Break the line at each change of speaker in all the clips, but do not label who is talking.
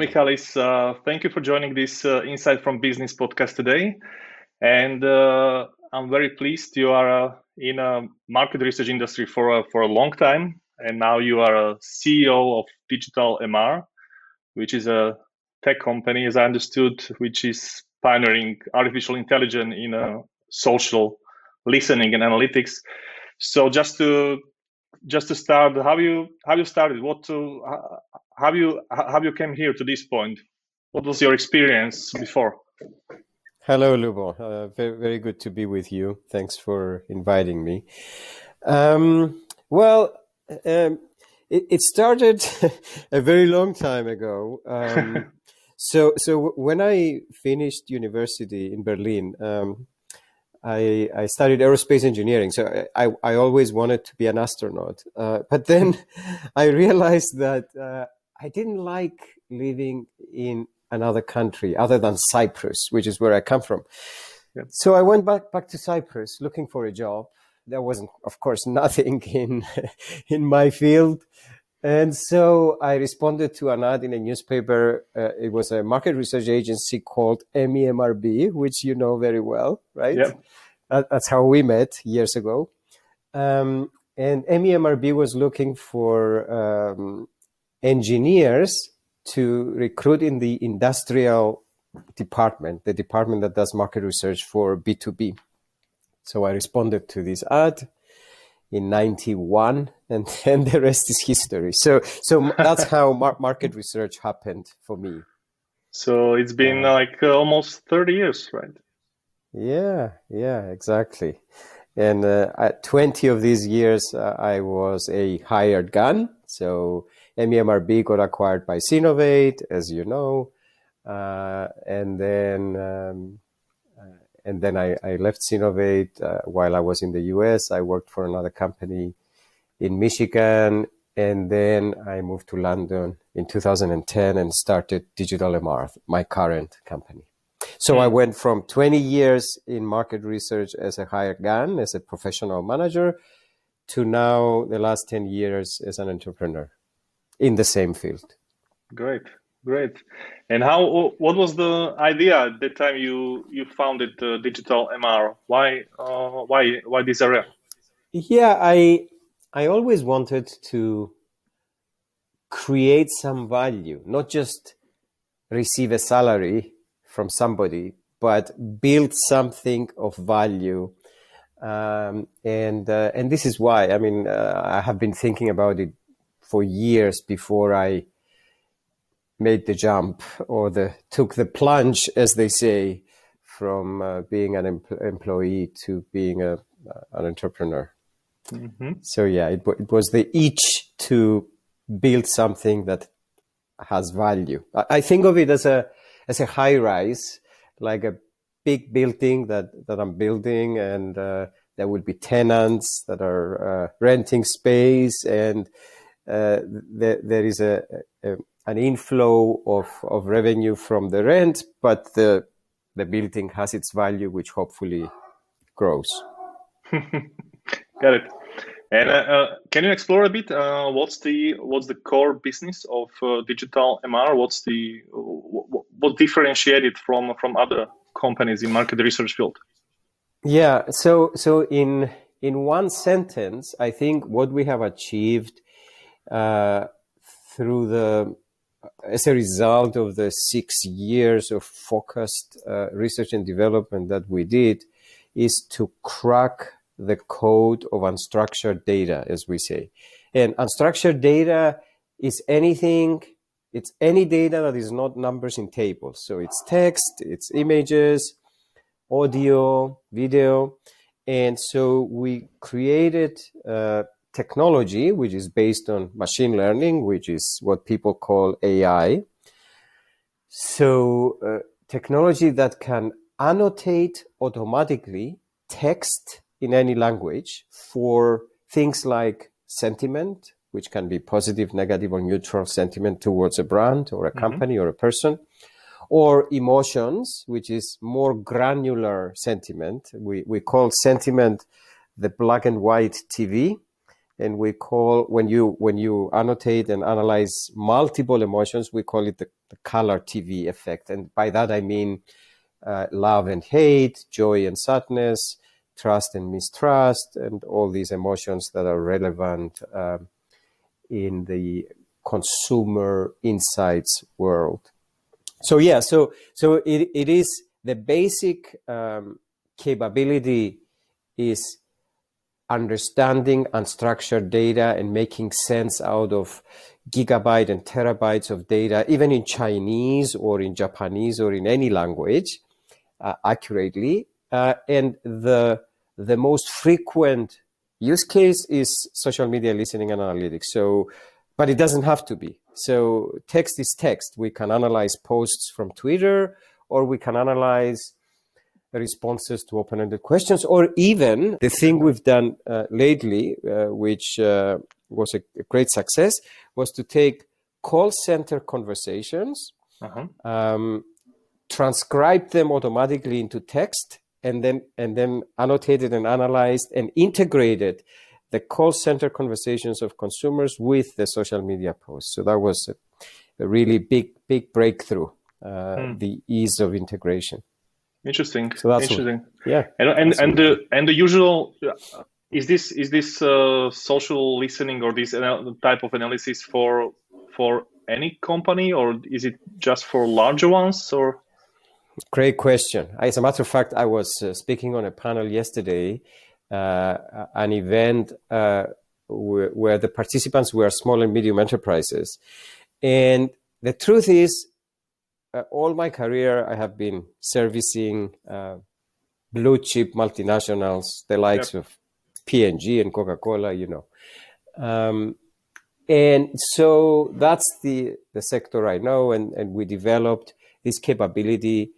Michalis. Uh, thank you for joining this uh, Insight from Business podcast today. And uh, I'm very pleased you are uh, in a market research industry for a, for a long time, and now you are a CEO of Digital MR, which is a tech company, as I understood, which is pioneering artificial intelligence in a social listening and analytics. So just to just to start, how you how you started? What to how you how you came here to this point? What was your experience before?
Hello, Lubo. Uh, very, very good to be with you. Thanks for inviting me. Um, well, um, it, it, started a very long time ago. Um, so, so when I finished university in Berlin, um, I, I studied aerospace engineering, so I, I always wanted to be an astronaut. Uh, but then I realized that uh, I didn't like living in another country other than Cyprus, which is where I come from. Yep. So I went back back to Cyprus looking for a job. There wasn't, of course, nothing in in my field. And so I responded to an ad in a newspaper. Uh, it was a market research agency called MEMRB, which you know very well, right?
Yep.
That, that's how we met years ago. Um, and MEMRB was looking for um, engineers to recruit in the industrial department, the department that does market research for B2B. So I responded to this ad in 91 and then the rest is history. So so that's how mar- market research happened for me.
So it's been like uh, almost 30 years right?
Yeah yeah exactly. And uh, at 20 of these years uh, i was a hired gun. So MEMRB got acquired by Synovate, as you know, uh, and then um, and then I, I left Synovate uh, while I was in the US. I worked for another company in Michigan, and then I moved to London in 2010 and started Digital MR, my current company. So I hmm. went from 20 years in market research as a hired gun, as a professional manager, to now the last 10 years as an entrepreneur in the same field.
Great. Great. And how? What was the idea at the time you you founded uh, Digital MR? Why? Uh, why? Why this area?
Yeah, I I always wanted to create some value, not just receive a salary from somebody, but build something of value. Um, and uh, and this is why I mean uh, I have been thinking about it for years before I made the jump or the took the plunge, as they say, from uh, being an em- employee to being a, uh, an entrepreneur. Mm-hmm. So yeah, it, it was the itch to build something that has value. I, I think of it as a as a high rise, like a big building that that I'm building, and uh, there will be tenants that are uh, renting space, and there, there is a, a an inflow of, of revenue from the rent, but the the building has its value, which hopefully grows.
Got it. And uh, uh, can you explore a bit? Uh, what's the what's the core business of uh, digital MR? What's the what, what differentiated from from other companies in market research field?
Yeah. So so in in one sentence, I think what we have achieved through the as a result of the six years of focused uh, research and development that we did, is to crack the code of unstructured data, as we say. And unstructured data is anything, it's any data that is not numbers in tables. So it's text, it's images, audio, video. And so we created uh, technology, which is based on machine learning, which is what people call AI. So, uh, technology that can annotate automatically text in any language for things like sentiment, which can be positive, negative, or neutral sentiment towards a brand or a mm-hmm. company or a person, or emotions, which is more granular sentiment. We, we call sentiment the black and white TV and we call when you when you annotate and analyze multiple emotions we call it the the color TV effect. And by that, I mean uh, love and hate, joy and sadness, trust and mistrust, and all these emotions that are relevant um, in the consumer insights world. So yeah, so so it, it is the basic um, capability is understanding unstructured data and making sense out of gigabyte and terabytes of data, even in Chinese or in Japanese or in any language, uh, accurately. Uh, and the the most frequent use case is social media listening and analytics. So, but it doesn't have to be. So, text is text. We can analyze posts from Twitter, or we can analyze responses to open-ended questions, or even the thing we've done uh, lately, uh, which uh, was a, great success, was to take call center conversations, uh-huh. um, transcribe them automatically into text, and then and then annotated and analyzed and integrated the call center conversations of consumers with the social media posts. So that was a, a really big big breakthrough. Uh, hmm. The ease of integration.
Interesting. So that's interesting. What, yeah. And and and the and the usual uh, is this is this uh, social listening or this type of analysis for for any company or is it just for larger ones or?
Great question. As a matter of fact, I was uh, speaking on a panel yesterday, uh, an event uh, where, where the participants were small and medium enterprises, and the truth is uh, all my career, I have been servicing uh, blue chip multinationals, the likes yep. of P&G and Coca Cola, you know. Um, and so that's the, the sector I know, and, and we developed this capability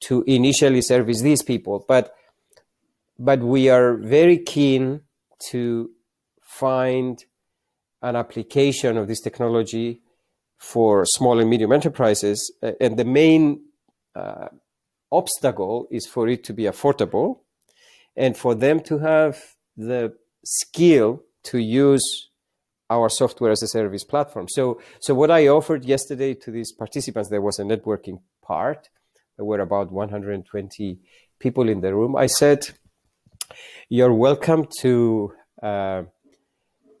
to initially service these people. But, but we are very keen to find an application of this technology for small and medium enterprises. And the main uh, obstacle is for it to be affordable and for them to have the skill to use our software as a service platform. So, so what I offered yesterday to these participants, there was a networking part. There were about 120 people in the room. I said, "You're welcome to uh,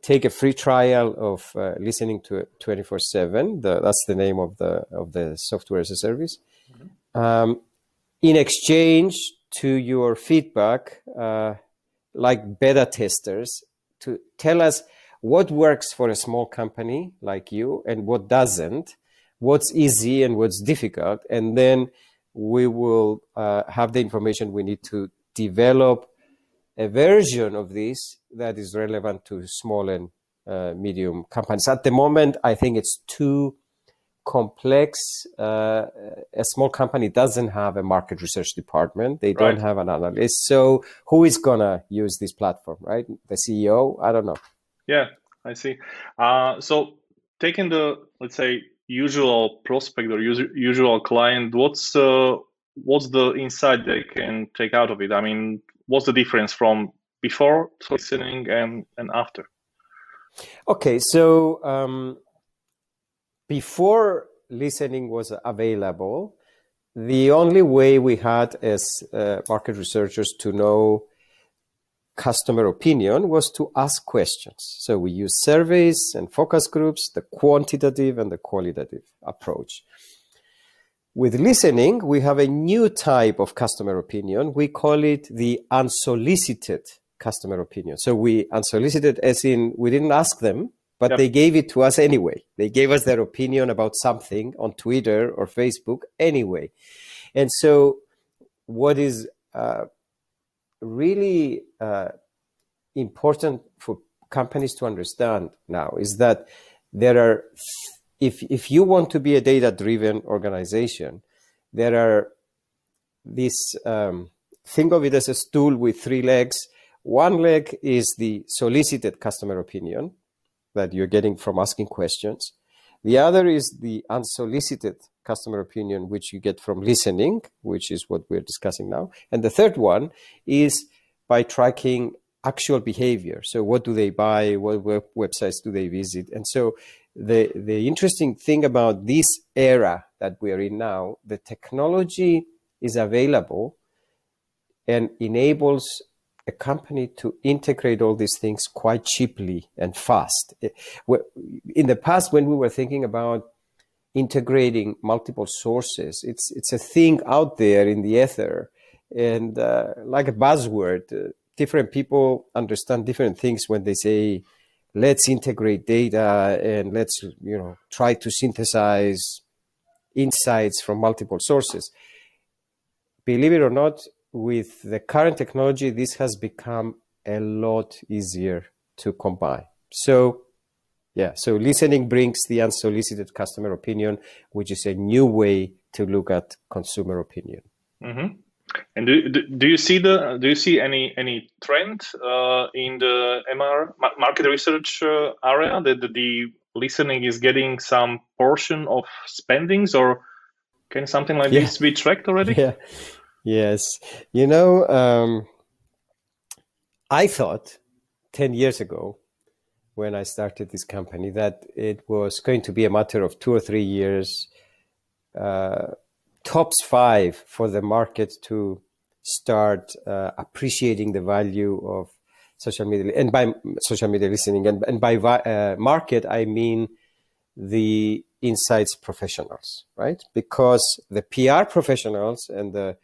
take a free trial of uh, listening to 24 7 that's the name of the of the software as a service mm-hmm. um, in exchange to your feedback uh, like beta testers to tell us what works for a small company like you and what doesn't what's easy and what's difficult and then we will uh, have the information we need to develop a version of this that is relevant to small and uh, medium companies. At the moment, I think it's too complex. Uh, a small company doesn't have a market research department. They don't have an analyst. So who is gonna use this platform, right? The CEO? I don't know.
Yeah, I see. Uh, so taking the let's say usual prospect or usual client, what's uh, what's the insight they can take out of it? I mean, what's the difference from before listening and, and after?
Okay, so um, before listening was available, the only way we had as uh, market researchers to know customer opinion was to ask questions. So we use surveys and focus groups, the quantitative and the qualitative approach. With listening, we have a new type of customer opinion. We call it the unsolicited customer opinion. So we unsolicited, as in we didn't ask them, but yep. they gave it to us anyway. They gave us their opinion about something on Twitter or Facebook anyway. And so, what is uh, really uh, important for companies to understand now is that there are if if you want to be a data driven organization, there are this um, think of it as a stool with three legs. One leg is the solicited customer opinion that you're getting from asking questions. The other is the unsolicited customer opinion, which you get from listening, which is what we're discussing now. And the third one is by tracking actual behavior. So, what do they buy? What websites do they visit? And so, the the interesting thing about this era that we are in now, the technology is available and enables a company to integrate all these things quite cheaply and fast. In the past, when we were thinking about integrating multiple sources, it's it's a thing out there in the ether, and uh, like a buzzword. Uh, different people understand different things when they say let's integrate data and let's you know try to synthesize insights from multiple sources. Believe it or not with the current technology this has become a lot easier to combine. So yeah so listening brings the unsolicited customer opinion which is a new way to look at consumer opinion.
Mm-hmm. And do, do you see the do you see any any trend uh, in the MR market research uh, area that the, listening is getting some portion of spendings, or can something like yeah. this be tracked already?
Yeah. Yes. You know, um, I thought ten years ago when I started this company that it was going to be a matter of two or three years. Uh, tops five for the market to start uh, appreciating the value of social media and by social media listening and, and by uh, market i mean the insights professionals right? Because the pr professionals and the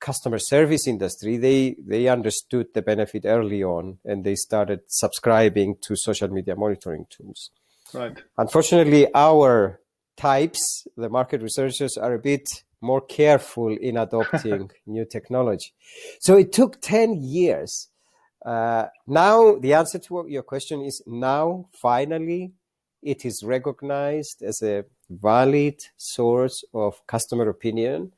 customer service industry they they understood the benefit early on and they started subscribing to social media monitoring tools.
Right.
Unfortunately our types, the market researchers are a bit more careful in adopting new technology. So it took 10 years. Uh, now, the answer to your question is now, finally, it is recognized as a valid source of customer opinion,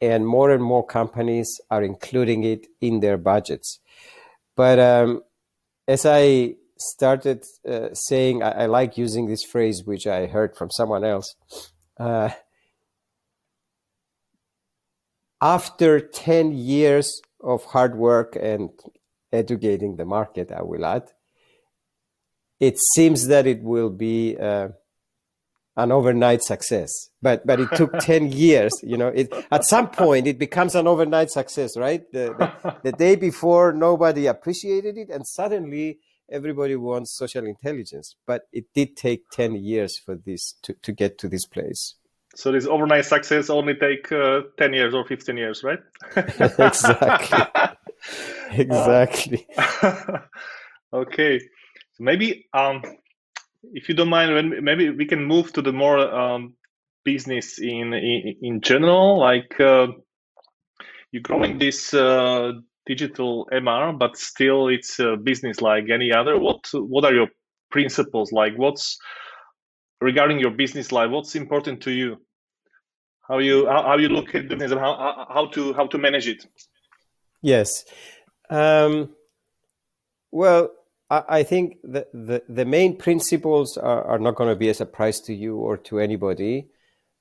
and more and more companies are including it in their budgets. But um, as I started uh, saying, I, I, like using this phrase, which I heard from someone else. Uh, after 10 years of hard work and educating the market, I will add, it seems that it will be uh, an overnight success. But but it took 10 years, you know, it at some point it becomes an overnight success, right? The, the, the day before nobody appreciated it and suddenly everybody wants social intelligence, but it did take 10 years for this to, to get to this place.
So this overnight success only take uh, 10 years or 15 years, right?
exactly. exactly.
Uh, okay. So maybe um, if you don't mind, maybe we can move to the more um, business in, in, in general, like uh, you're growing this uh, digital MR, but still it's a business like any other. What what are your principles? Like what's regarding your business life? What's important to you? How you how, how you look at business and how how to how to manage it?
Yes. Um, well, I, think the, the, the main principles are, are not going to be a surprise to you or to anybody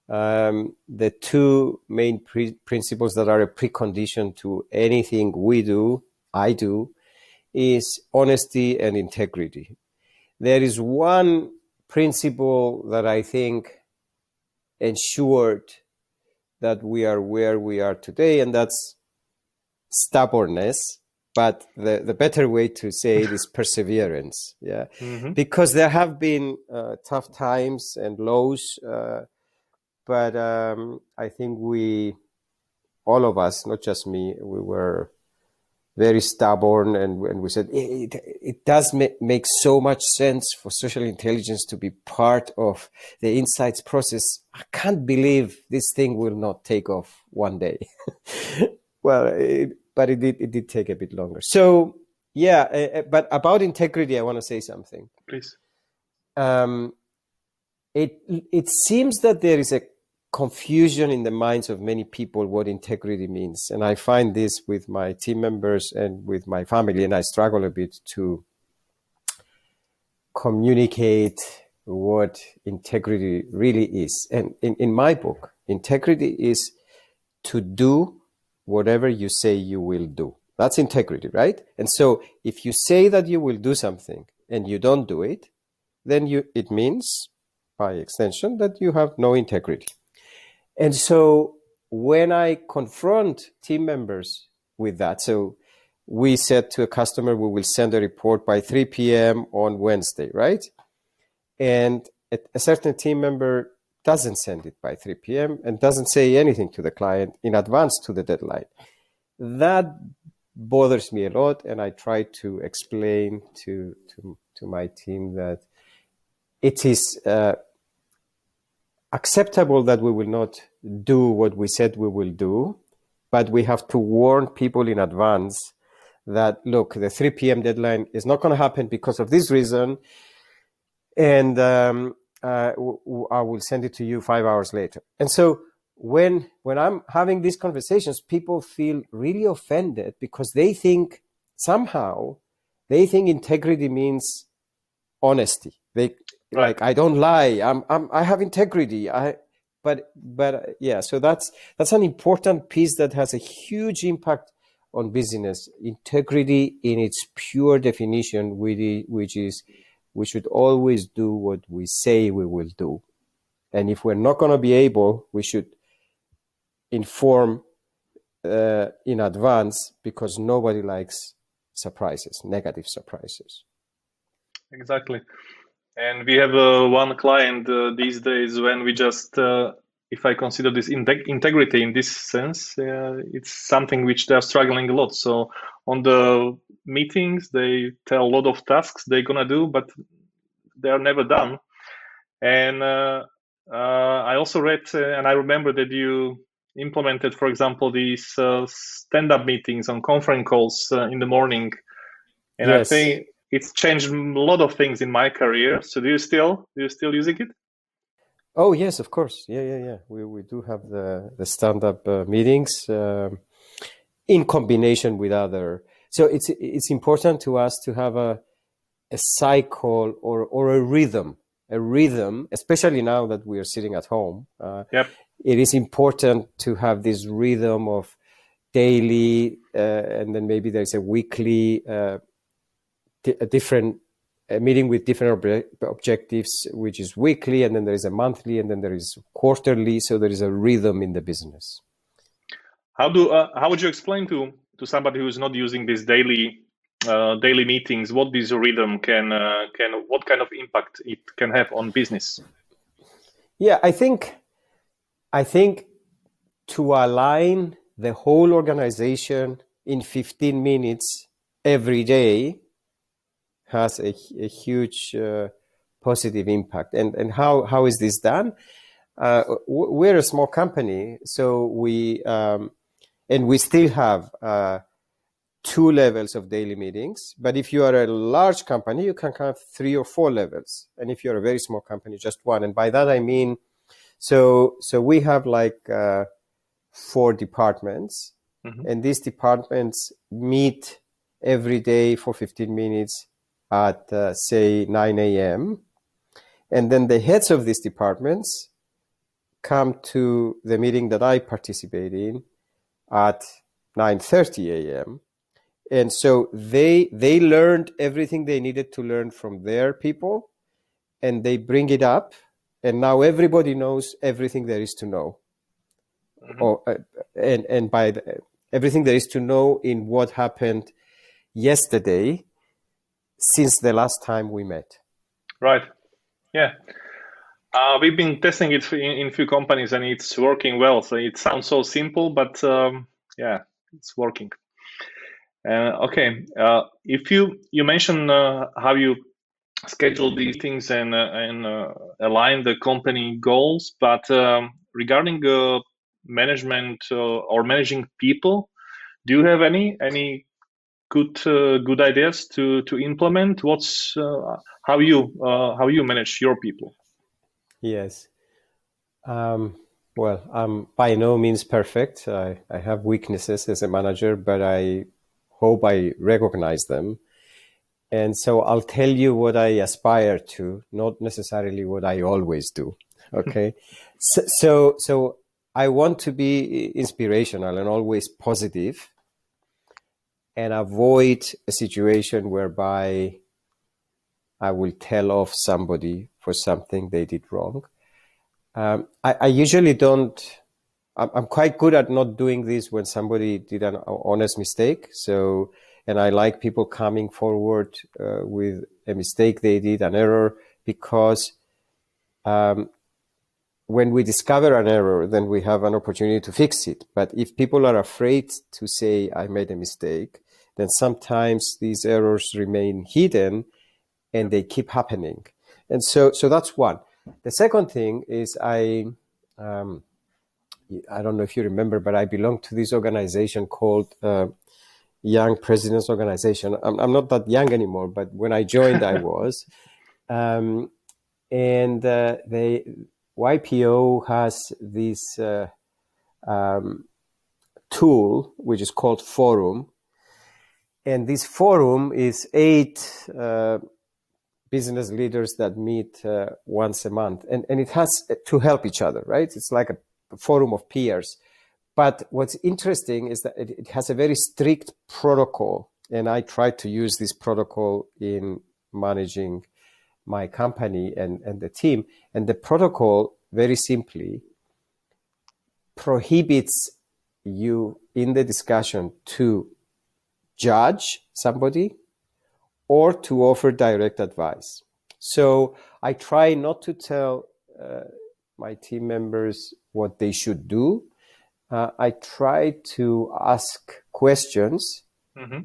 um, the two main pre- principles that are a precondition to anything we do, I do, is honesty and integrity. There is one principle that I think ensured that we are where we are today, and that's stubbornness. But the, the better way to say it is perseverance. Yeah. Mm-hmm. Because there have been uh, tough times and lows. Uh, but um, I think we, all of us, not just me, we were very stubborn and, and we said it, it, it does make, make so much sense for social intelligence to be part of the insights process. I can't believe this thing will not take off one day. well, it, but it did, it did take a bit longer. So, yeah, uh, but about integrity, I want to say something.
Please.
Um, it, it seems that there is a confusion in the minds of many people what integrity means. And I find this with my team members and with my family, and I struggle a bit to communicate what integrity really is. And in, in my book, integrity is to do whatever you say you will do. That's integrity, right? And so if you say that you will do something and you don't do it, then you it means by extension that you have no integrity. And so when I confront team members with that, so we said to a customer we will send a report by 3 p.m. on Wednesday, right? And a certain team member doesn't send it by 3 p.m. and doesn't say anything to the client in advance to the deadline. That bothers me a lot, and I try to explain to to, to my team that it is uh, acceptable that we will not do what we said we will do, but we have to warn people in advance that look, the 3 p.m. deadline is not going to happen because of this reason, and um, uh, w- I will send it to you five hours later. And so when when I'm having these conversations, people feel really offended because they think somehow they think integrity means honesty. They right. like I don't lie. I'm, I'm I have integrity. I but but yeah. So that's that's an important piece that has a huge impact on business. Integrity in its pure definition, which is we should always do what we say we will do. And if we're not going to be able, we should inform uh, in advance because nobody likes surprises, negative surprises.
Exactly. And we have uh, one client uh, these days when we just, uh, if I consider this integrity in this sense, uh, it's something which they're struggling a lot. So on the meetings, they tell a lot of tasks they're gonna do, but they're never done. And uh, I also read, and I remember that you implemented, for example, these uh, stand-up meetings on conference calls uh, in the morning, and yes. I think it's changed a lot of things in my career. So do you still do you still using it?
Oh yes, of course. Yeah, yeah, yeah. We we do have the the stand-up uh, meetings um, in combination with other. So it's it's important to us to have a a cycle or or a rhythm a rhythm, especially now that we are sitting at home. Uh,
yep
it is important to have this rhythm of daily uh, and then maybe there's a weekly uh, a different a meeting with different ob- objectives which is weekly and then there is a monthly and then there is quarterly so there is a rhythm in the business.
How do uh, how would you explain to to somebody who is not using these daily uh, daily meetings what this rhythm can uh, can what kind of impact it can have on business?
Yeah i think I think to align the whole organization in 15 minutes every day has a, a huge uh, positive impact. And, and how, how is this done? Uh, we're a small company, so we, um, and we still have uh, two levels of daily meetings. But if you are a large company, you can have three or four levels. And if you're a very small company, just one. And by that, I mean, so so we have like uh, four departments, mm-hmm. and these departments meet every day for 15 minutes at uh, say 9 a.m. And then the heads of these departments come to the meeting that I participate in at 9:30 a.m. And so they they learned everything they needed to learn from their people, and they bring it up and now everybody knows everything there is to know mm-hmm. or uh, and and by the, everything there is to know in what happened yesterday since the last time we met.
Right. Yeah. Uh, we've been testing it in, in few companies and it's working well. So it sounds so simple but um, yeah it's working. Uh, okay. Uh, if you you mentioned uh, how you schedule these things and uh, and uh, align the company goals. But um, regarding management or managing people, do you have any any good uh, good ideas to to implement? What's uh, how you uh, how you manage your people?
Yes. Um, well, I'm by no means perfect. I, I have weaknesses as a manager, but I hope I recognize them and so I'll tell you what I aspire to, not necessarily what I always do. Okay. so, so, so I want to be inspirational and always positive and avoid a situation whereby I will tell off somebody for something they did wrong. Um, I, I, usually don't. I'm, I'm, quite good at not doing this when somebody did an honest mistake. So, and I like people coming forward uh, with a mistake they did, an error, because um, when we discover an error, then we have an opportunity to fix it. But if people are afraid to say, I made a mistake, then sometimes these errors remain hidden and they keep happening. And so, so that's one. The second thing is I, um, I don't know if you remember, but I belong to this organization called uh, Young Presidents Organization. I'm, I'm, not that young anymore, but when I joined, I was. Um, and uh, they YPO has this uh, um, tool which is called Forum, and this forum is eight uh, business leaders that meet uh, once a month, and and it has to help each other, right? It's like a forum of peers. But what's interesting is that it, it has a very strict protocol, and I try to use this protocol in managing my company and, and the team. And the protocol, very simply, prohibits you in the discussion to judge somebody or to offer direct advice. So I try not to tell uh, my team members what they should do. Uh, I try to ask questions mm-hmm.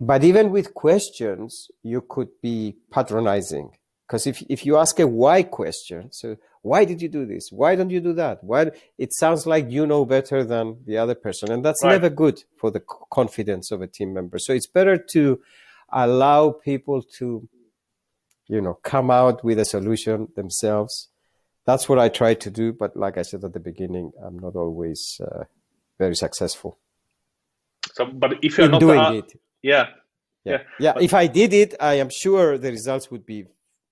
But even with questions, you could be patronizing. Because if, if you ask a why question, so why did you do this? Why don't you do that? Why? It sounds like you know better than the other person. And that's right. never good for the confidence of a team member. So it's better to allow people to, you know, come out with a solution themselves. That's what I try to do. But like I said at the beginning, I'm not always uh, very successful.
So, but if you're
In
not
doing uh, it,
yeah.
Yeah. Yeah. yeah. But, if I did it, I am sure the results would be,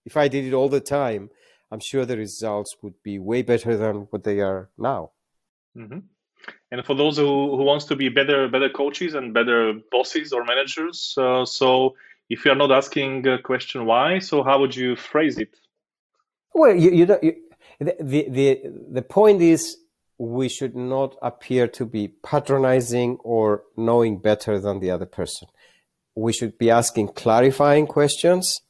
if I did it all the time, I'm sure the results would be way better than what they are now.
Mm-hmm. And for those who, who wants to be better better coaches and better bosses or managers, uh, so if you are not asking a question why, so how would you phrase it?
Well, you, you, you the, the the point is we should not appear to be patronizing or knowing better than the other person we should be asking clarifying questions.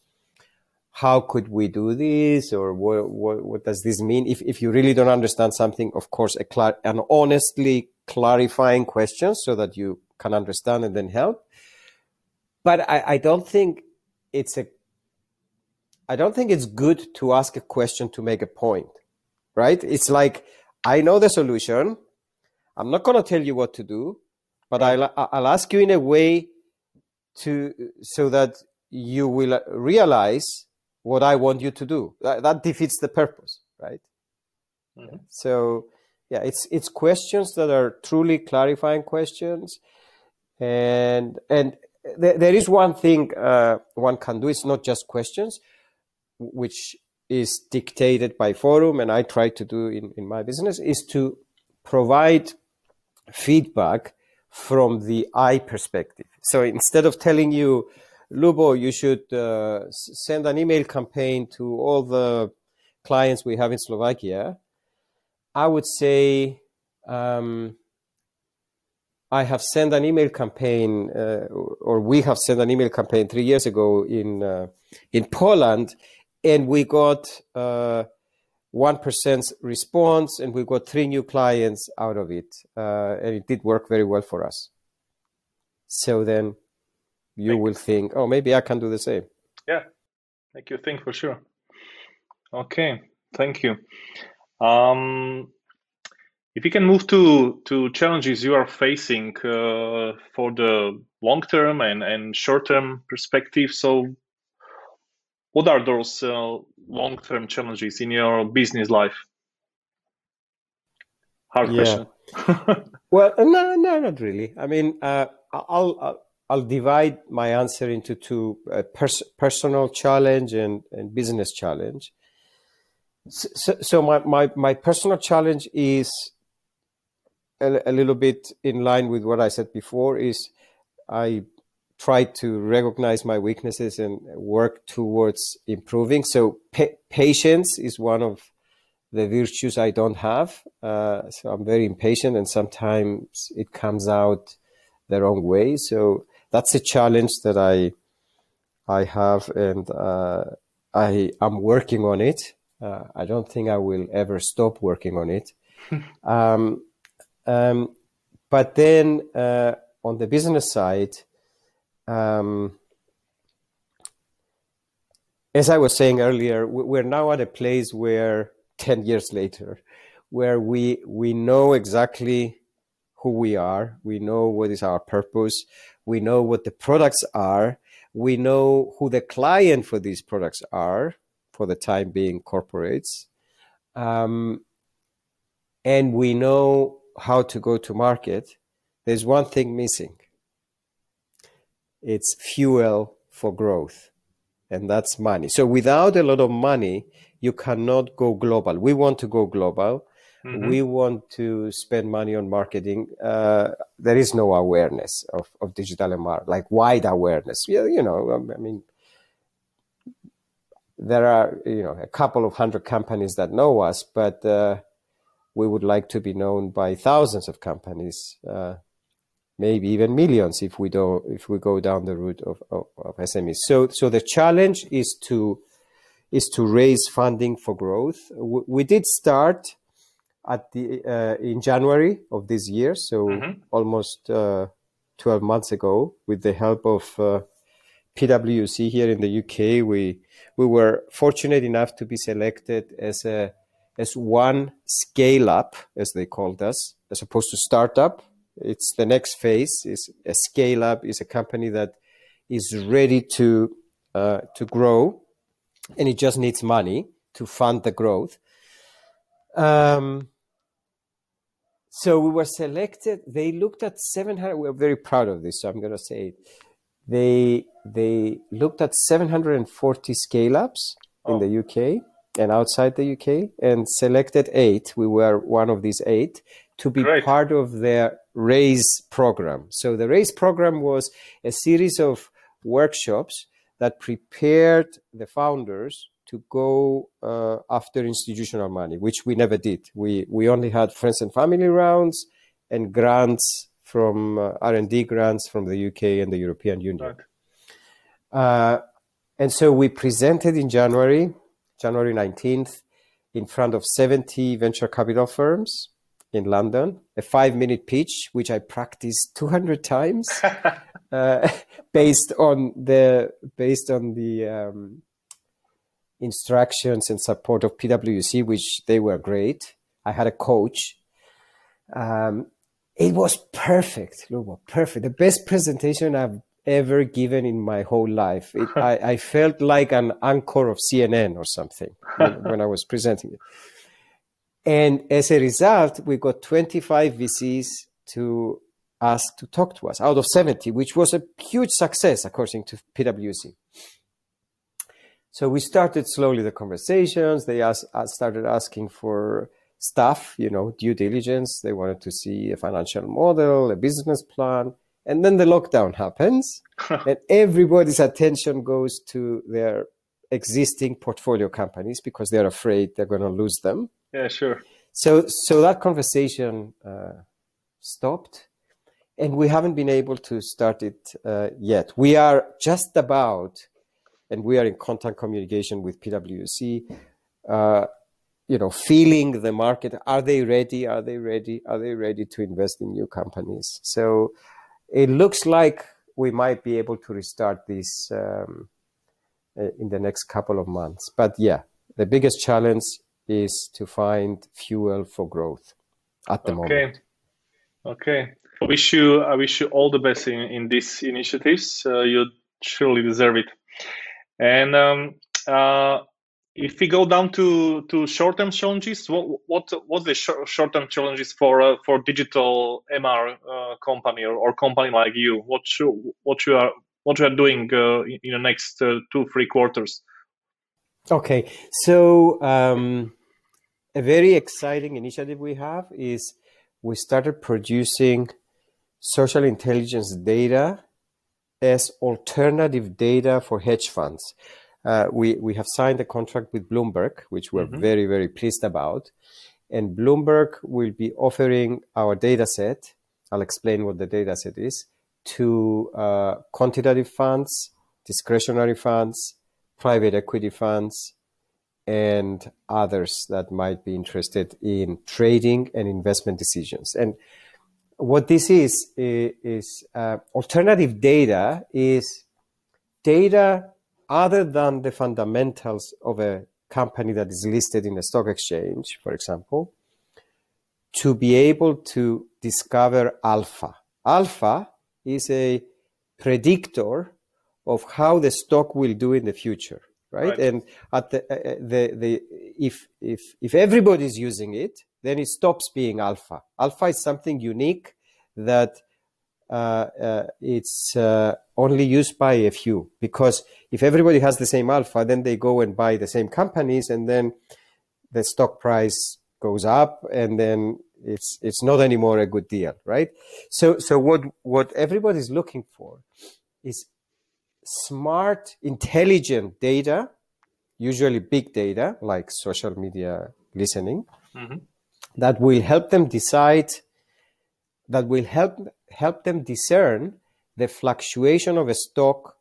How could we do this? Or what, what, what does this mean? If, if you really don't understand something, of course, a an honestly clarifying question so that you can understand and then help. But I, I don't think it's a I don't think it's good to ask a question to make a point, right? It's like, I know the solution. I'm not going to tell you what to do, but I'll, I'll ask you in a way to so that you will realize what I want you to do. That, that defeats the purpose, right? Mm-hmm. So, yeah, it's it's questions that are truly clarifying questions, and and th- there is one thing uh, one can do. It's not just questions, which is dictated by forum, and I try to do in in my business is to provide feedback from the I perspective. So instead of telling you, Lubo, you should uh, send an email campaign to all the clients we have in Slovakia, I would say um, I have sent an email campaign, uh, or we have sent an email campaign three years ago in uh, in Poland, and we got uh, 1% response and we got three new clients out of it uh, and it did work very well for us. So then you will think oh maybe i can do the same
yeah make you think for sure okay thank you um, if you can move to to challenges you are facing uh, for the long term and, and short term perspective so what are those uh, long-term challenges in your business life? Hard yeah. question.
well, no, no, not really. I mean, uh, I'll, I'll, I'll divide my answer into two: uh, pers- personal challenge and, and business challenge. So, so my, my my personal challenge is a, a little bit in line with what I said before. Is I try to recognize my weaknesses and work towards improving. So pa- patience is one of the virtues I don't have. Uh, so I'm very impatient, and sometimes it comes out the wrong way. So that's a challenge that I I have, and uh, I am working on it. Uh, I don't think I will ever stop working on it. um, um, but then uh, on the business side, um, as I was saying earlier, we're now at a place where 10 years later, where we, we know exactly who we are, we know what is our purpose, we know what the products are, we know who the client for these products are, for the time being, corporates. Um, and we know how to go to market. There's one thing missing it's fuel for growth, and that's money. So without a lot of money, you cannot go global. We want to go global. Mm-hmm. We want to spend money on marketing. Uh, there is no awareness of, of digital MR, like wide awareness. Yeah, you know, um, I mean, there are you know a couple of hundred companies that know us, but uh, we would like to be known by thousands of companies. Uh, maybe even millions if we do if we go down the route of, of, of SMEs. So so the challenge is to is to raise funding for growth. We, we did start at the uh, in January of this year, so mm-hmm. almost uh, twelve months ago, with the help of uh, PwC here in the UK. We we were fortunate enough to be selected as a as one scale up, as they called us, as opposed to startup it's the next phase is a scale up is a company that is ready to uh, to grow and it just needs money to fund the growth um, so we were selected they looked at 700 we're very proud of this so i'm going to say it they they looked at 740 scale ups oh. in the uk and outside the uk and selected eight we were one of these eight to be Great. part of their raise program. So the raise program was a series of workshops that prepared the founders to go uh, after institutional money, which we never did. We we only had friends and family rounds and grants from uh, R and D grants from the UK and the European Union. Right. Uh, and so we presented in January, January nineteenth, in front of seventy venture capital firms in London, a five minute pitch, which I practiced 200 times, uh, based on the based on the um, instructions and support of PwC, which they were great. I had a coach. Um, it was perfect, Lubo, perfect. The best presentation I've ever given in my whole life. It, I, I, felt like an anchor of CNN or something when, when I was presenting it. And as a result, we got 25 VCs to ask to talk to us out of 70, which was a huge success according to PwC. So we started slowly the conversations. They asked, uh, started asking for stuff, you know, due diligence. They wanted to see a financial model, a business plan. And then the lockdown happens, and everybody's attention goes to their existing portfolio companies because they're afraid they're going to lose them.
Yeah, sure.
So, so that conversation uh, stopped, and we haven't been able to start it uh, yet. We are just about, and we are in constant communication with PwC. Uh, you know, feeling the market. Are they ready? Are they ready? Are they ready to invest in new companies? So, it looks like we might be able to restart this um, uh, in the next couple of months. But yeah, the biggest challenge is to find fuel for growth at the okay. moment.
Okay. I wish you I wish you all the best in, in these initiatives. Uh, you surely deserve it. And um, uh, if we go down to, to short-term challenges, what what what's the short-term challenges for uh, for digital MR uh, company or, or company like you? What you what you are what you are doing uh, in, in the next uh, two three quarters?
Okay, so um, a very exciting initiative we have is we started producing social intelligence data as alternative data for hedge funds. Uh, we, we have signed a contract with Bloomberg, which we're mm-hmm. very, very pleased about. And Bloomberg will be offering our data set. I'll explain what the data set is to uh, quantitative funds, discretionary funds, private equity funds, and others that might be interested in trading and investment decisions. And what this is is, uh, alternative data is data other than the fundamentals of a company that is listed in a stock exchange, for example, to be able to discover alpha. Alpha is a predictor of how the stock will do in the future, right? right. And at the, uh, uh the the if if if everybody's using it, then it stops being alpha. Alpha is something unique that uh, uh, it's uh, only used by a few because if everybody has the same alpha, then they go and buy the same companies, and then the stock price goes up, and then it's it's not anymore a good deal, right? So so what what everybody's looking for is smart, intelligent data, usually big data like social media listening, mm-hmm. that will help them decide, that will help help them discern the fluctuation of a stock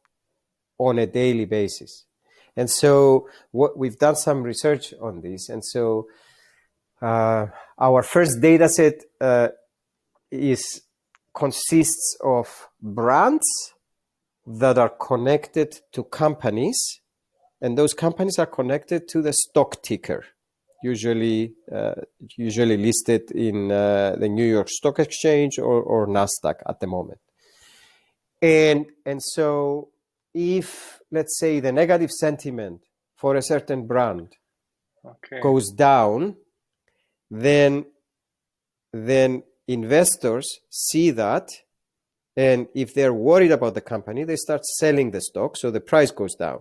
on a daily basis. And so what we've done some research on this. And so uh, our first data set uh, is consists of brands that are connected to companies, and those companies are connected to the stock ticker, usually uh, usually listed in uh, the New York Stock Exchange or, or Nasdaq at the moment. And and so if let's say the negative sentiment for a certain brand okay. goes down, then then investors see that and if they're worried about the company, they start selling the stock, so the price goes down.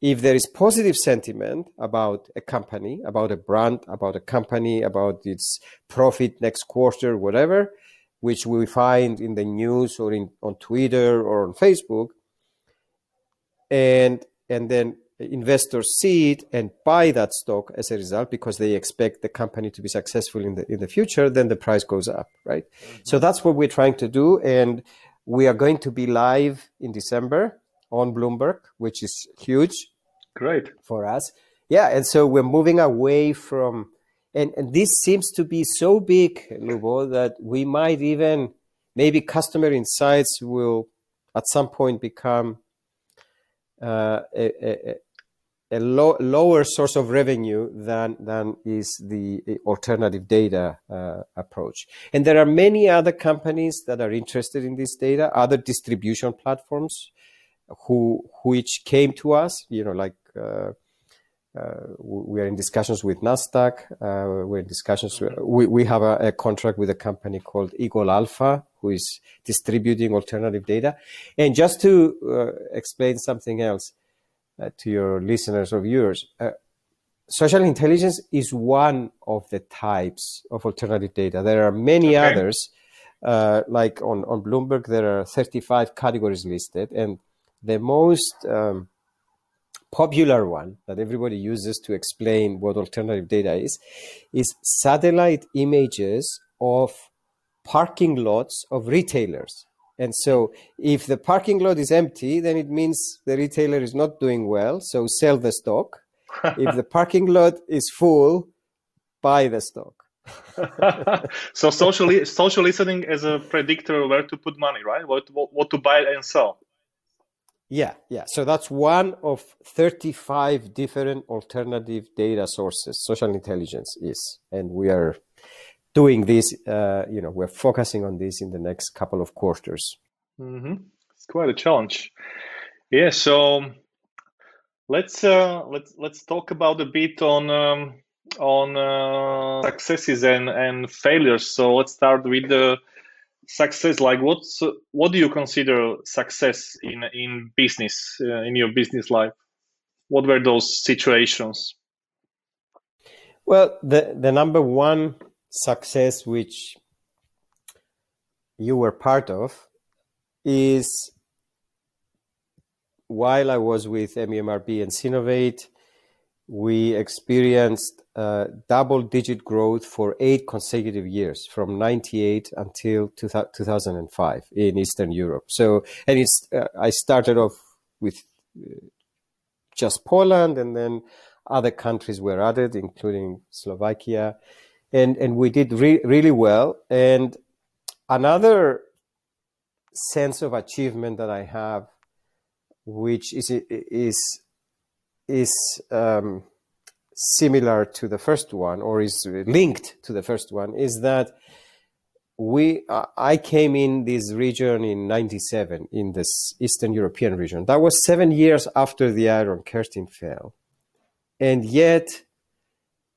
If there is positive sentiment about a company, about a brand, about a company, about its profit next quarter, whatever, which we find in the news or in, on Twitter or on Facebook, and and then investors see it and buy that stock as a result because they expect the company to be successful in the in the future then the price goes up right? Mm-hmm. so that's what we're trying to do and we are going to be live in december on bloomberg which is huge
great.
for us. Yeah and so we're moving away from and, and this seems to be so big Lubo, that we might even maybe customer insights will at some point become uh, a, a, a lo- lower source of revenue than than is the alternative data uh, approach. And there are many other companies that are interested in this data, other distribution platforms, who which came to us. You know, like. Uh, uh, we are in discussions with Nasdaq. Uh, we're in discussions. With, we we have a, a, contract with a company called Eagle Alpha, who is distributing alternative data. And just to uh, explain something else, uh, to your listeners or viewers. Uh, social intelligence is one of the types of alternative data. There are many okay. others. Uh, like on, on Bloomberg, there are 35 categories listed, and the most um, popular one that everybody uses to explain what alternative data is is satellite images of parking lots of retailers. And so if the parking lot is empty, then it means the retailer is not doing well. So sell the stock. if the parking lot is full, buy the stock.
so social social listening is a predictor where to put money, right? What, what what to buy and sell.
Yeah, yeah. So that's one of 35 different alternative data sources social intelligence is. And we are doing this, uh, you know, we're focusing on this in the next couple of quarters.
Mm-hmm. It's quite a challenge. Yeah. So let's uh, let's let's talk about a bit on um, on uh, successes and and failures. So let's start with the success. Like, what's what do you consider success in in business uh, in your business life? What were those situations?
Well, the the number one success which you were part of is while I was with MEMRB and Synovate, we experienced uh, double digit growth for eight consecutive years from 98 until 2005 in Eastern Europe. So, and it's, uh, I started off with uh, just Poland and then other countries were added, including Slovakia. And, and we did re- really well. And another sense of achievement that I have, which is, is is um, similar to the first one or is linked to the first one is that we I came in this region in 97 in this Eastern European region. That was 7 years after the Iron Curtain fell. And yet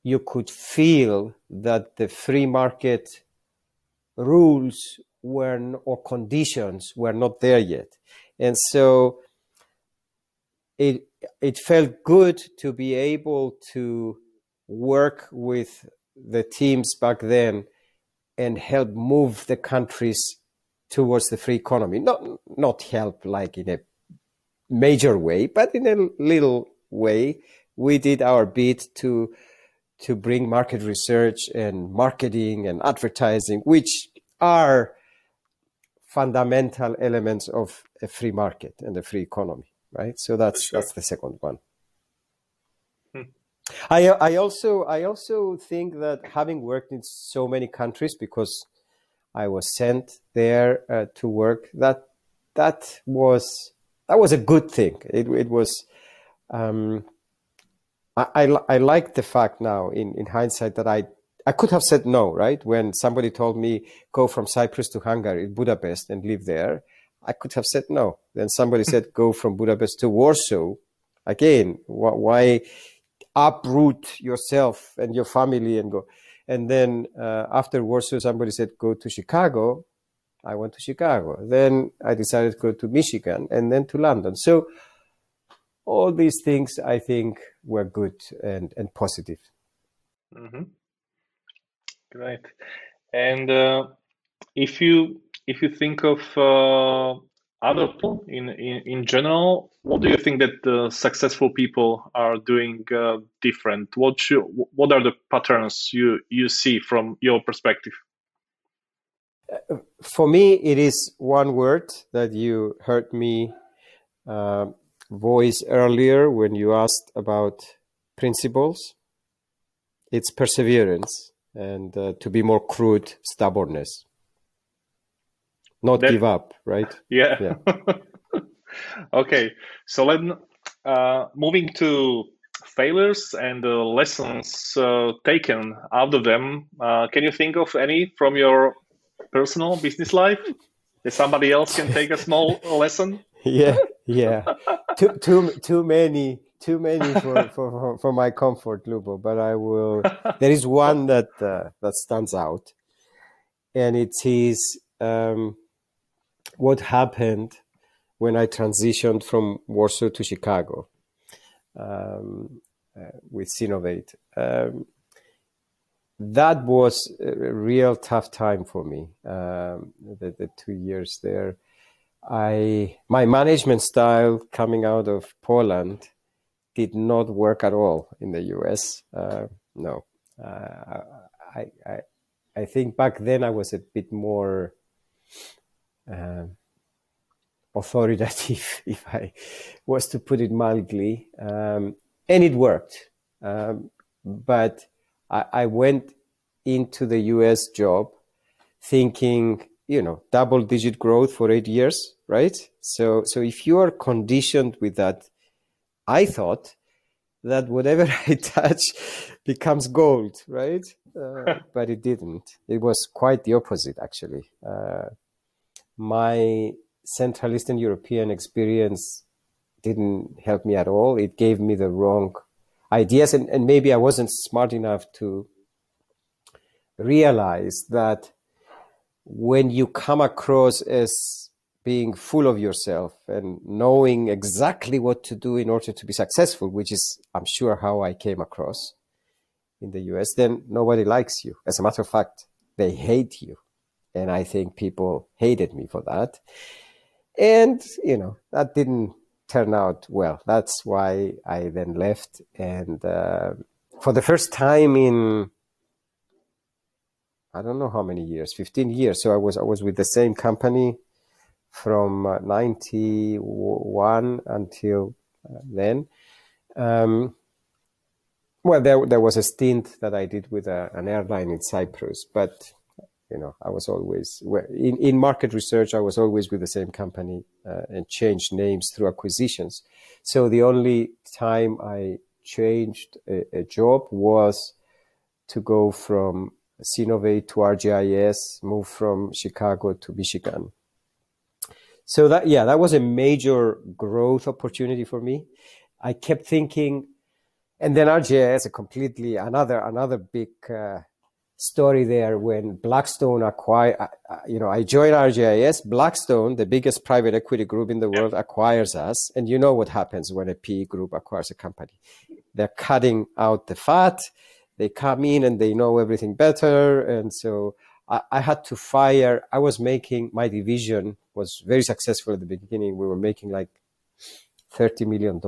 you could feel that the free market rules were or conditions were not there yet. And so it it felt good to be able to work with the teams back then and help move the countries towards the free economy. Not not help like in a major way, but in a little way, we did our bit to to bring market research and marketing and advertising, which are fundamental elements of a free market and a free economy right? So that's sure. that's the second one. Hmm. I I also I also think that having worked in so many countries because I was sent there uh, to work that that was that was a good thing. It it was. Um, I, I, I like the fact now in, in hindsight that I I could have said no, right? When somebody told me go from Cyprus to Hungary, Budapest, and live there, I could have said no. Then somebody said, go from Budapest to Warsaw. Again, wh- why uproot yourself and your family and go? And then uh, after Warsaw, somebody said, go to Chicago. I went to Chicago. Then I decided to go to Michigan and then to London. So all these things I think were good and, and positive.
Mm-hmm. Great. And uh, if you if you think of uh, other people in, in, in general, what do you think that the successful people are doing uh, different? What should, what are the patterns you you see from your perspective?
For me, it is one word that you heard me uh, voice earlier when you asked about principles. It's perseverance, and uh, to be more crude, stubbornness not that, give up, right?
Yeah. yeah. okay, so let uh, moving to failures and the lessons uh, taken out of them. Uh, can you think of any from your personal business life? That somebody else can take a small lesson.
Yeah, yeah. Too, too, too many, too many for, for, for my comfort, Lubo. But I will. There is one that uh, that stands out, and it is. Um, what happened when I transitioned from Warsaw to Chicago um, uh, with Synovate. Um, that was a real tough time for me. Um, the, the, two years there, I my management style coming out of Poland did not work at all in the U.S. Uh, no, uh, I, I I think back then I was a bit more uh, authoritative, if I was to put it mildly. Um, and it worked. Um, but I, I, went into the US job thinking, you know, double digit growth for eight years, right? So, so if you are conditioned with that, I thought that whatever I touch becomes gold, right? Uh, but it didn't. It was quite the opposite, actually. Uh, my Central Eastern European experience didn't help me at all. It gave me the wrong ideas, and, and maybe I wasn't smart enough to realize that when you come across as being full of yourself and knowing exactly what to do in order to be successful, which is, I'm sure, how I came across in the US, then nobody likes you. As a matter of fact, they hate you. And I think people hated me for that. and you know that didn't turn out well. That's why I then left, and uh, for the first time in I don't know how many years, fifteen years. So I was I was with the same company from uh, ninety one until uh, then. Um, well, there there was a stint that I did with a, an airline in Cyprus, but you know i was always in, in market research i was always with the same company uh, and changed names through acquisitions so the only time i changed a, a job was to go from Synovate to RGIS, move from Chicago to Michigan. So that, yeah, that was a major growth opportunity for me. I kept thinking, and then RGIS, a completely another another big uh, story there when Blackstone acquired, uh, uh, you know, I joined RGIS. Blackstone, the biggest private equity group in the world, acquires us. And you know what happens when a PE group acquires a company. They're cutting out the fat. They come in and they know everything better. And so I, I had to fire. I was making, my division was very successful at the beginning. We were making like $30 million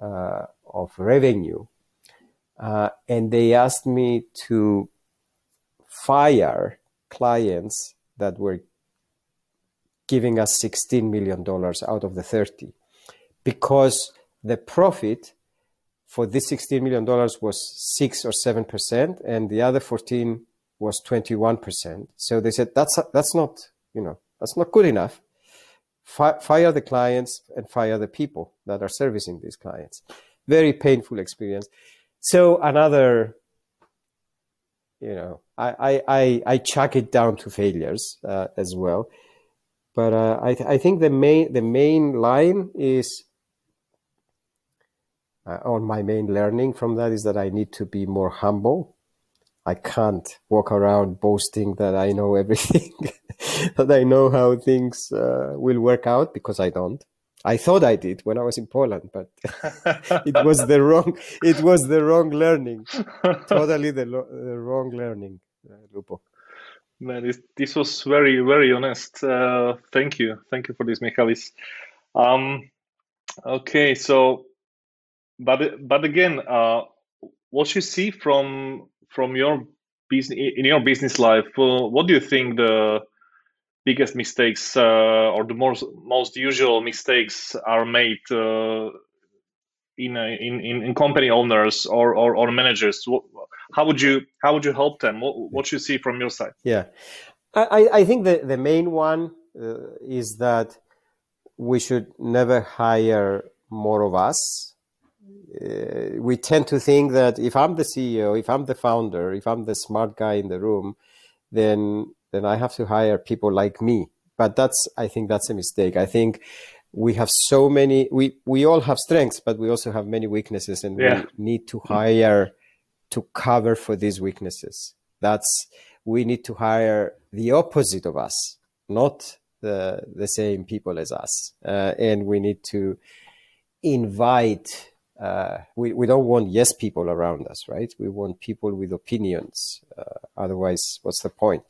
uh, of revenue uh, and they asked me to fire clients that were giving us $16 million out of the 30 because the profit for this $16 million was 6 or 7% and the other 14 was 21% so they said that's that's not you know that's not good enough. Fire the clients and fire the people that are servicing these clients. Very painful experience. So another, you know, I I I, chuck it down to failures uh, as well, but uh, I th- I think the main the main line is. Uh, my main learning from that is that I need to be more humble. I can't walk around boasting that I know everything, that I know how things uh, will work out because I don't. I thought I did when I was in Poland, but it was the wrong. It was the wrong learning. totally the, lo- the wrong learning, uh, Lubo.
Man, this, this was very very honest. Uh, thank you, thank you for this, Michalis. Um, okay, so, but but again, uh, what you see from from your business in your business life, uh, what do you think the biggest mistakes uh, or the most most usual mistakes are made uh, in, in in company owners or, or, or managers? How would you how would you help them? What, what you see from your side?
Yeah. I i think the the main one uh, is that we should never hire more of us uh, we tend to think that if i'm the ceo if i'm the founder if i'm the smart guy in the room then then I have to hire people like me. But that's, I think that's a mistake. I think we have so many, we, we all have strengths, but we also have many weaknesses and yeah. we need to hire to cover for these weaknesses. That's, we need to hire the opposite of us, not the, the same people as us. Uh, and we need to invite uh, we, we don't want yes people around us, right? We want people with opinions. Uh, otherwise, what's the point?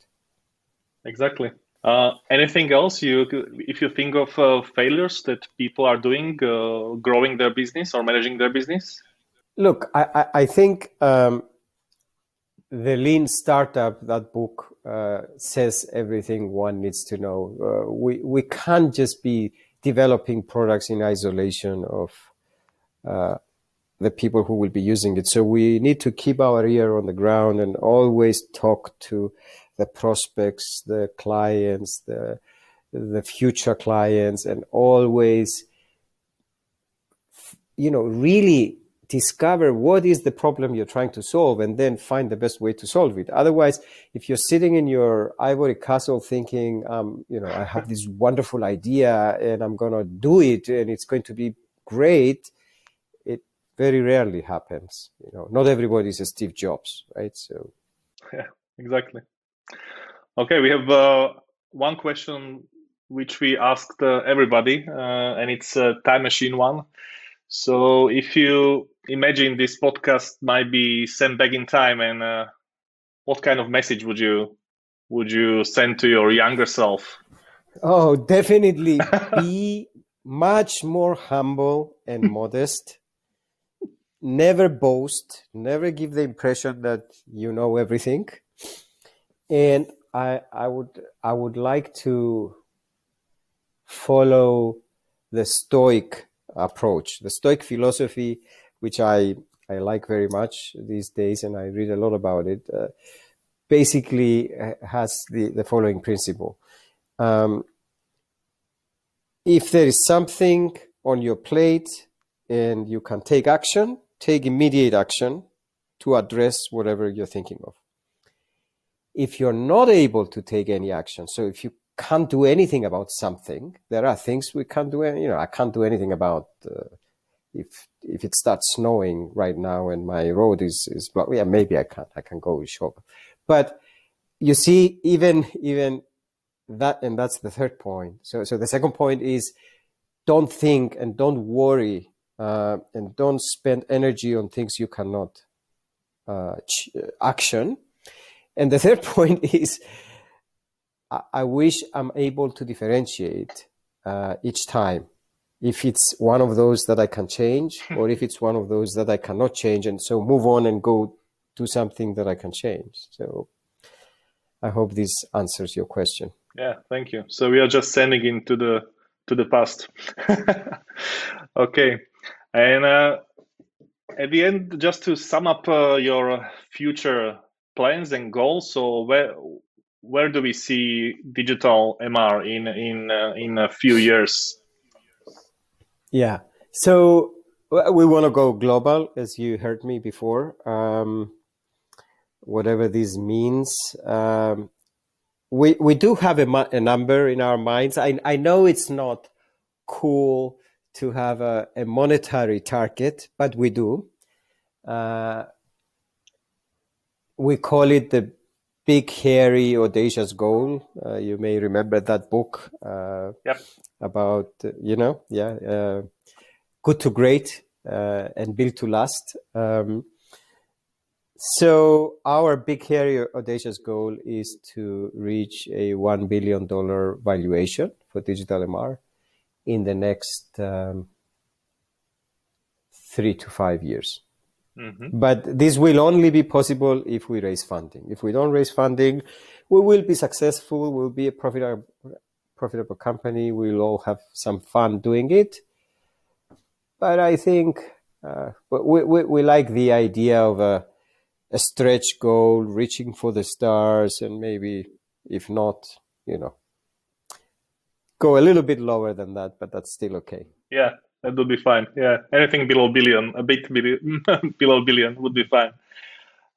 Exactly. Uh, anything else you, if you think of uh, failures that people are doing, uh, growing their business or managing their business?
Look, I, I think um, the Lean Startup, that book, uh, says everything one needs to know. Uh, we we can't just be developing products in isolation of the people who will be using it. So we need to keep our ear on the ground and always talk to the prospects, the clients, the the future clients, and always, you know, really discover what is the problem you're trying to solve and then find the best way to solve it. Otherwise, if you're sitting in your ivory castle thinking, um, you know, I have this wonderful idea and I'm going to do it and it's going to be great, very rarely happens. You know, not everybody is a Steve Jobs, right? So,
yeah, exactly. Okay, we have uh, one question which we asked uh, everybody, uh, and it's a time machine one. So, if you imagine this podcast might be sent back in time, and uh, what kind of message would you would you send to your younger self
Oh, definitely be much more humble and modest. Never boast, never give the impression that you know everything. And I I would I would like to follow the stoic approach, the stoic philosophy which I I like very much these days and I read a lot about it. Uh, basically uh, has the, the following principle. Um, if there is something on your plate and you can take action, take immediate action to address whatever you're thinking of. If you're not able to take any action, so if you can't do anything about something, there are things we can't do. You know, I can't do anything about uh, if if it starts snowing right now and my road is is blocked. Yeah, maybe I can't. I can go shop, but you see, even even that and that's the third point so so the second point is don't think and don't worry uh, and don't spend energy on things you cannot uh, action. And the third point is I, I wish i'm able to differentiate uh, each time. If it's one of those that i can change or if it's one of those that i cannot change and so move on and go do something that i can change. So i hope this answers your question.
Yeah, thank you. So we are just sending into the to the past. okay, and uh, at the end, just to sum up uh, your future plans and goals. So where where do we see digital MR in in uh, in a few years?
Yeah. So we want to go global, as you heard me before. Um, whatever this means. Um, we we do have a, a number in our minds. I I know it's not cool to have a, a monetary target, but we do. Uh, we call it the big, hairy, audacious goal. Uh, you may remember that book uh,
yep.
about, you know, yeah, uh, good to great uh, and built to last. Um, so our big, hairy, audacious goal is to reach a one billion dollar valuation for digital MR in the next um, three to five years. Mm-hmm. But this will only be possible if we raise funding. If we don't raise funding, we will be successful. We'll be a profitable, profitable company. We'll all have some fun doing it. But I think uh, we, we, we like the idea of a a stretch goal, reaching for the stars, and maybe if not, you know, go a little bit lower than that, but that's still okay.
Yeah, that would be fine. Yeah, anything below billion, a bit below billion would be fine.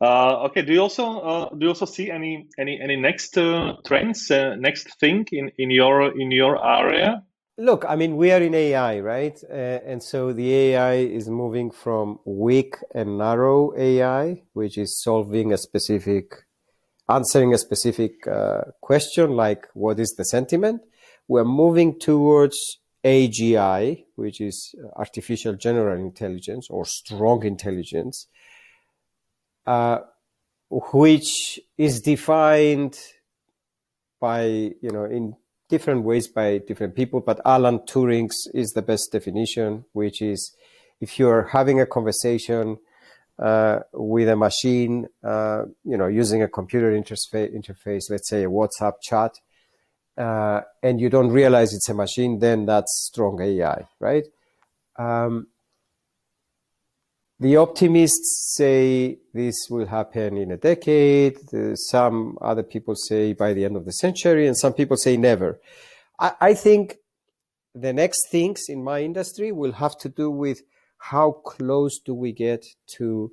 Uh, okay. Do you also uh, do you also see any any any next uh, trends, uh, next thing in in your in your area?
Look, I mean, we are in AI, right? Uh, and so the AI is moving from weak and narrow AI, which is solving a specific, answering a specific uh, question like what is the sentiment. We're moving towards AGI, which is artificial general intelligence or strong intelligence, uh, which is defined by, you know, in different ways by different people, but Alan Turing's is the best definition, which is if you're having a conversation uh, with a machine, uh, you know, using a computer interface, interface, let's say a WhatsApp chat, uh, and you don't realize it's a machine, then that's strong AI, right? Um, the optimists say this will happen in a decade. Some other people say by the end of the century, and some people say never. I, I think the next things in my industry will have to do with how close do we get to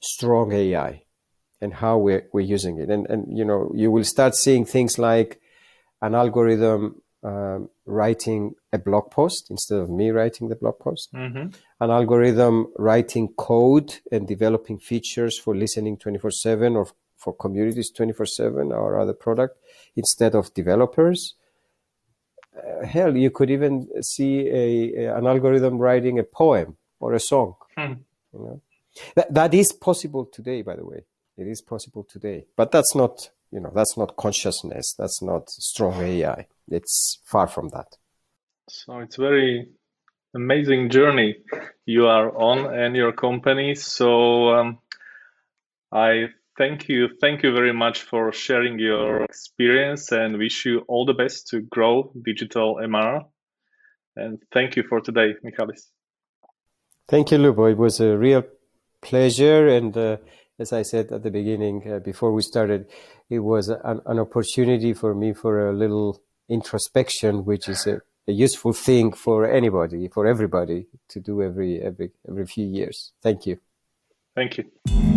strong AI and how we're, we're using it. And, and, you know, you will start seeing things like an algorithm um, writing a blog post instead of me writing the blog post, mm-hmm. an algorithm writing code and developing features for listening 24 7 or for communities 24 7, or other product, instead of developers. Uh, hell, you could even see a, a, an algorithm writing a poem or a song. Hmm. You know? that, that is possible today, by the way. It is possible today, but that's not you know that's not consciousness that's not strong ai it's far from that.
So it's very amazing journey you are on and your company. So um, i thank you thank you very much for sharing your experience and wish you all the best to grow digital mr and thank you for today michalis.
Thank you lubo. It was a real pleasure and uh, as I said at the beginning, uh, before we started, it was an, an, opportunity for me for a little introspection, which is a, a, useful thing for anybody, for everybody to do every every every few years. Thank you.
Thank you.